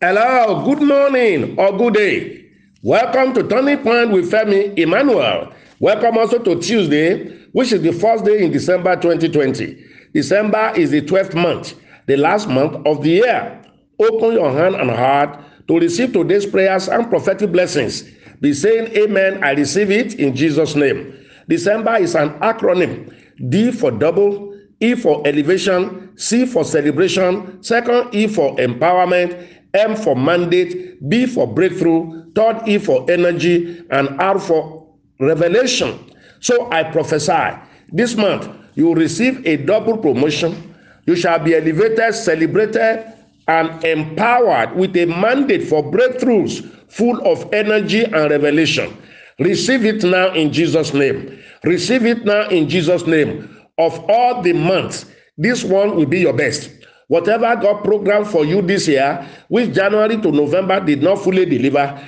Hello, good morning or good day. Welcome to Turning Point with Femi Emmanuel. Welcome also to Tuesday, which is the first day in December 2020. December is the 12th month, the last month of the year. Open your hand and heart to receive today's prayers and prophetic blessings. Be saying amen. I receive it in Jesus' name. December is an acronym D for double, E for elevation, C for celebration, second E for empowerment, M for mandate, B for breakthrough, third E for energy, and R for revelation. So I prophesy this month you will receive a double promotion. You shall be elevated, celebrated, and empowered with a mandate for breakthroughs full of energy and revelation. Receive it now in Jesus' name. Receive it now in Jesus' name. Of all the months, this one will be your best. Whatever God programmed for you this year, which January to November did not fully deliver,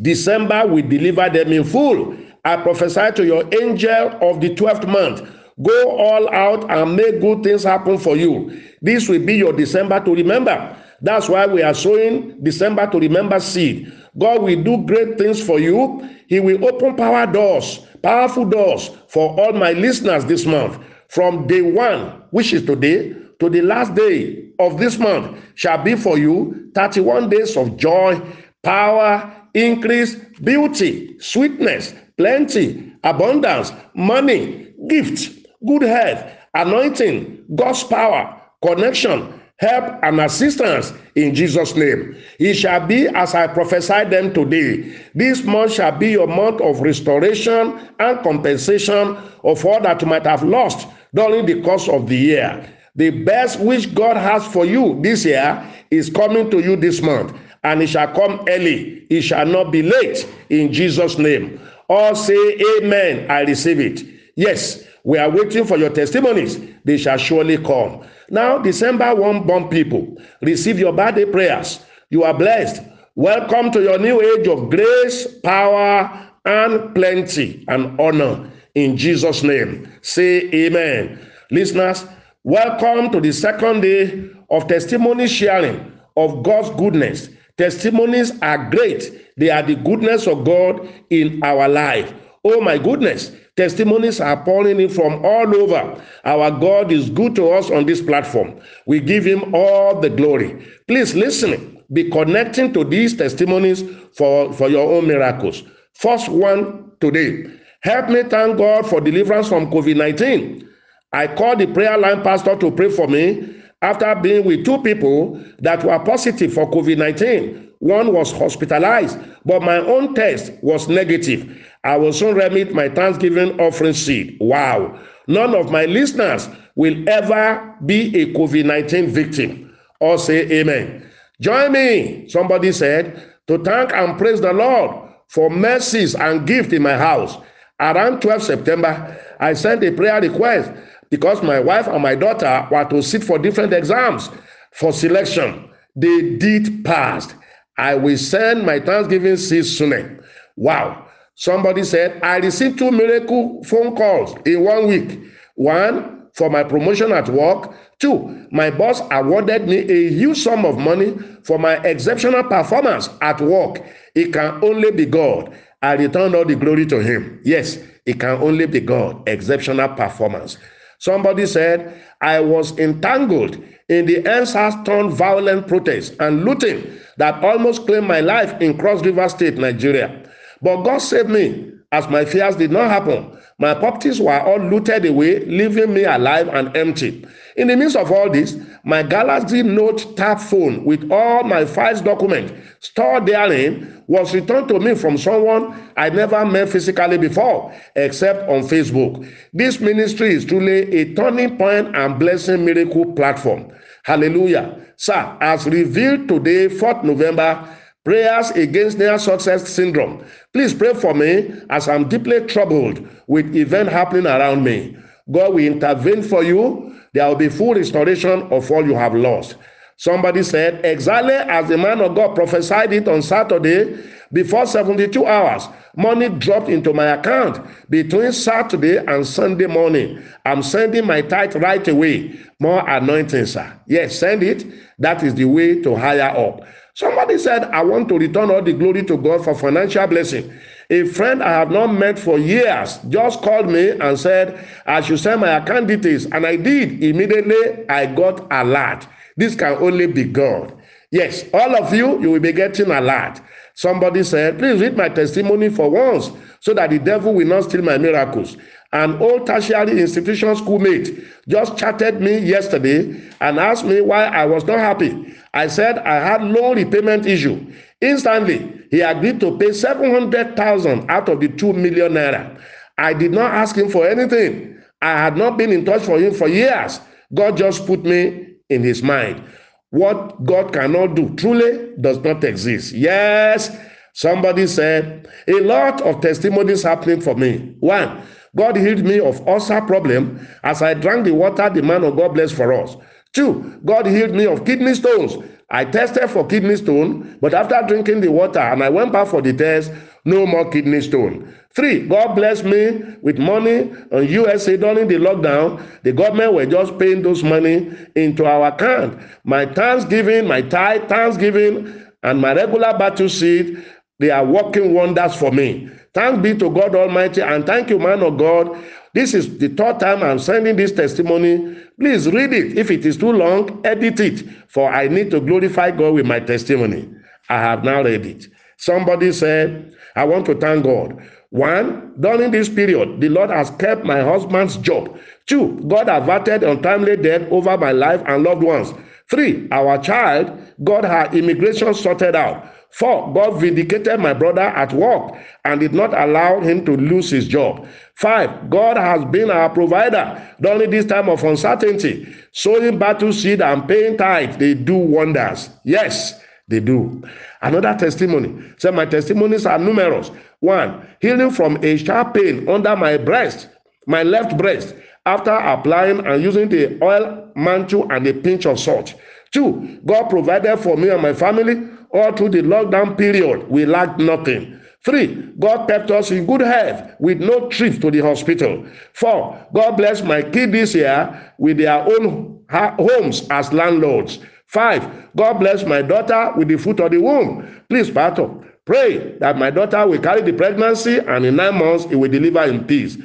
December will deliver them in full. I prophesy to your angel of the 12th month. Go all out and make good things happen for you. This will be your December to remember. That's why we are sowing December to remember seed. God will do great things for you. He will open power doors, powerful doors for all my listeners this month. From day one, which is today, to the last day of this month shall be for you 31 days of joy, power, increase, beauty, sweetness, plenty, abundance, money, gifts, good health, anointing, God's power, connection, help, and assistance in Jesus' name. It shall be as I prophesied them today. This month shall be your month of restoration and compensation of all that you might have lost during the course of the year. The best which God has for you this year is coming to you this month, and it shall come early. It shall not be late in Jesus' name. All say, Amen. I receive it. Yes, we are waiting for your testimonies. They shall surely come. Now, December 1 born people, receive your birthday prayers. You are blessed. Welcome to your new age of grace, power, and plenty and honor. In Jesus' name, say amen. Listeners, welcome to the second day of testimony sharing of God's goodness. Testimonies are great, they are the goodness of God in our life. Oh my goodness, testimonies are pouring in from all over. Our God is good to us on this platform. We give Him all the glory. Please listen, be connecting to these testimonies for, for your own miracles. First one today. Help me thank God for deliverance from COVID 19. I called the prayer line pastor to pray for me after being with two people that were positive for COVID 19. One was hospitalized, but my own test was negative. I will soon remit my Thanksgiving offering seed. Wow. None of my listeners will ever be a COVID 19 victim. Or say amen. Join me, somebody said, to thank and praise the Lord for mercies and gift in my house. Around 12 September, I sent a prayer request because my wife and my daughter were to sit for different exams for selection. They did pass. I will send my Thanksgiving seed soon. Wow. Somebody said, I received two miracle phone calls in one week. One, for my promotion at work. Two, my boss awarded me a huge sum of money for my exceptional performance at work. It can only be God. I return all the glory to him. Yes, it can only be God. Exceptional performance. Somebody said, I was entangled in the EndSARS turned violent protests and looting that almost claimed my life in Cross River State, Nigeria. But God saved me as my fears did not happen. My properties were all looted away, leaving me alive and empty. In the midst of all this, my Galaxy Note Tab phone with all my files documents stored therein was returned to me from someone I never met physically before, except on Facebook. This ministry is truly a turning point and blessing miracle platform. Hallelujah. Sir, as revealed today, 4th November, prayers against near success syndrome. Please pray for me as I'm deeply troubled with event happening around me. God will intervene for you. There will be full restoration of all you have lost. Somebody said, exactly as the man of God prophesied it on Saturday, before 72 hours, Money dropped into my account between Saturday and Sunday morning. I'm sending my tithe right away. More anointing, sir. Yes, send it. That is the way to higher up. Somebody said, I want to return all the glory to God for financial blessing. A friend I have not met for years just called me and said, I should send my account details. And I did. Immediately, I got alert. This can only be God. Yes, all of you, you will be getting alert. Somebody said, Please read my testimony for once so that the devil will not steal my miracles. An old tertiary institution schoolmate just chatted me yesterday and asked me why I was not happy. I said I had loan repayment issue. Instantly, he agreed to pay 700,000 out of the 2 million naira. I did not ask him for anything. I had not been in touch for him for years. God just put me in his mind. What God cannot do truly does not exist. Yes, somebody said, a lot of testimonies happening for me. One, God healed me of ulcer problem as I drank the water the man of God blessed for us. Two, God healed me of kidney stones. I tested for kidney stone, but after drinking the water and I went back for the test, no more kidney stone. Three, God blessed me with money on USA during the lockdown. The government were just paying those money into our account. My thanksgiving, my tithe, thanksgiving, and my regular battle seed, they are working wonders for me. Thanks be to God Almighty, and thank you, man of God. This is the third time I'm sending this testimony. Please read it. If it is too long, edit it, for I need to glorify God with my testimony. I have now read it. Somebody said, I want to thank God. One, during this period, the Lord has kept my husband's job. Two, God averted untimely death over my life and loved ones. Three, our child, God had immigration sorted out. Four, God vindicated my brother at work and did not allow him to lose his job. Five, God has been our provider during this time of uncertainty. Sowing battle seed and paying tithe, they do wonders. Yes, they do. Another testimony. Say, my testimonies are numerous. One, healing from a sharp pain under my breast, my left breast, after applying and using the oil mantle and a pinch of salt. Two, God provided for me and my family all through the lockdown period. We lacked nothing. Three, God kept us in good health with no trip to the hospital. Four, God blessed my kids this year with their own homes as landlords. Five, God bless my daughter with the fruit of the womb. Please, Pastor, pray that my daughter will carry the pregnancy and in nine months it will deliver in peace.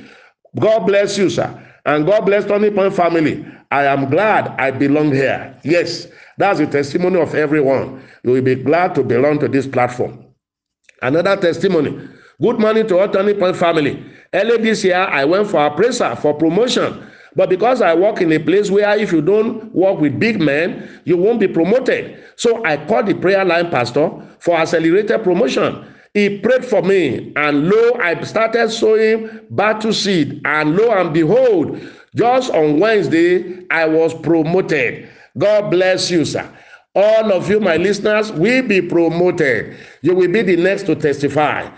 God bless you, sir. And God bless Turning Point family. I am glad I belong here. Yes, that's the testimony of everyone. You will be glad to belong to this platform. Another testimony. Good morning to all Turning Point family. Early this year, I went for appraisal for promotion. But because I work in a place where if you don't work with big men, you won't be promoted. So I called the prayer line pastor for accelerated promotion. He prayed for me, and lo, I started sowing battle seed. And lo and behold, just on Wednesday, I was promoted. God bless you, sir. All of you, my listeners, will be promoted. You will be the next to testify.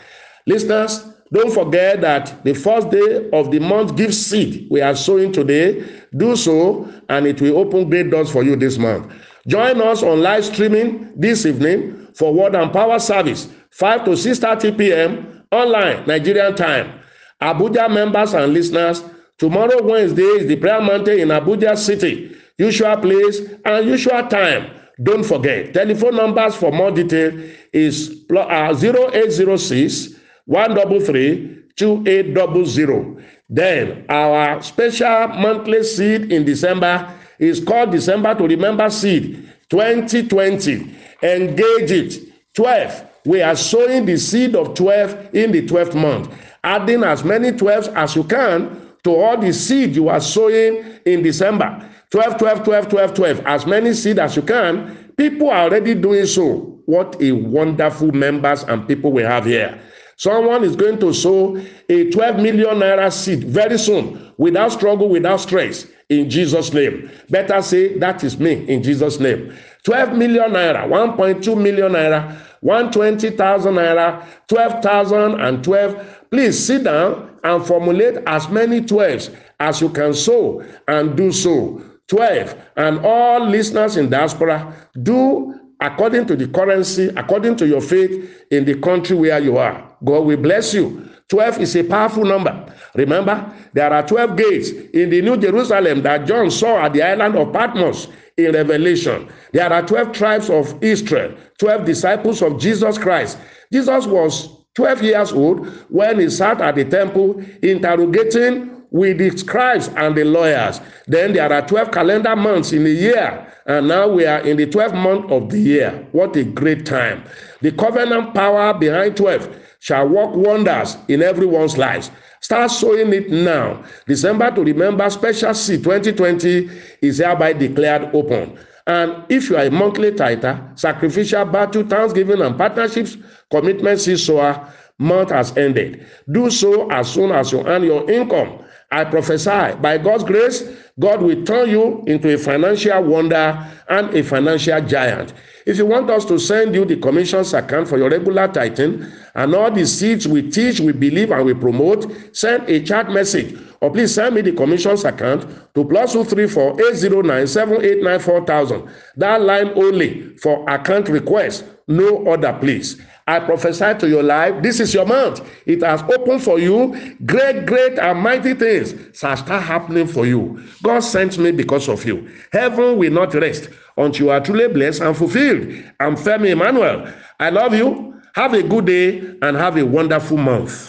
Listeners, don't forget that the first day of the month give seed we are sowing today. Do so, and it will open great doors for you this month. Join us on live streaming this evening for Word and Power service, 5 to 6:30 p.m. online Nigerian time. Abuja members and listeners, tomorrow Wednesday is the prayer mountain in Abuja City. Usual place and usual time. Don't forget. Telephone numbers for more detail is uh, 0806 133 2800. Then our special monthly seed in December is called December to Remember Seed 2020. Engage it. 12. We are sowing the seed of 12 in the 12th month, adding as many 12s as you can to all the seed you are sowing in December. 12, 12, 12, 12, 12, as many seed as you can. People are already doing so. What a wonderful members and people we have here. Someone is going to sow a 12 million naira seed very soon without struggle, without stress in Jesus' name. Better say, That is me in Jesus' name. 12 million naira, 1.2 million naira, 120,000 naira, 12,000 and 12. Please sit down and formulate as many 12s as you can sow and do so. 12. And all listeners in diaspora, do according to the currency, according to your faith in the country where you are. God will bless you. 12 is a powerful number. Remember, there are 12 gates in the New Jerusalem that John saw at the island of Patmos in Revelation. There are 12 tribes of Israel, 12 disciples of Jesus Christ. Jesus was 12 years old when he sat at the temple interrogating with the scribes and the lawyers. Then there are 12 calendar months in a year. And now we are in the 12th month of the year. What a great time. The covenant power behind 12 shall work wonders in everyone's lives. Start sowing it now. December to remember special seed 2020 is hereby declared open. And if you are a monthly tither, sacrificial battle, thanksgiving, and partnerships, commitment seed sower, month has ended. Do so as soon as you earn your income. I prophesy by God's grace, God will turn you into a financial wonder and a financial giant. If you want us to send you the commissions account for your regular tithing and all the seeds we teach, we believe, and we promote, send a chat message or please send me the commissions account to plus two three four eight zero nine seven eight nine four thousand. That line only for account request, no other, place. I prophesy to your life. This is your month. It has opened for you. Great, great, and mighty things shall start happening for you. God sent me because of you. Heaven will not rest until you are truly blessed and fulfilled. I'm Femi Emmanuel. I love you. Have a good day and have a wonderful month.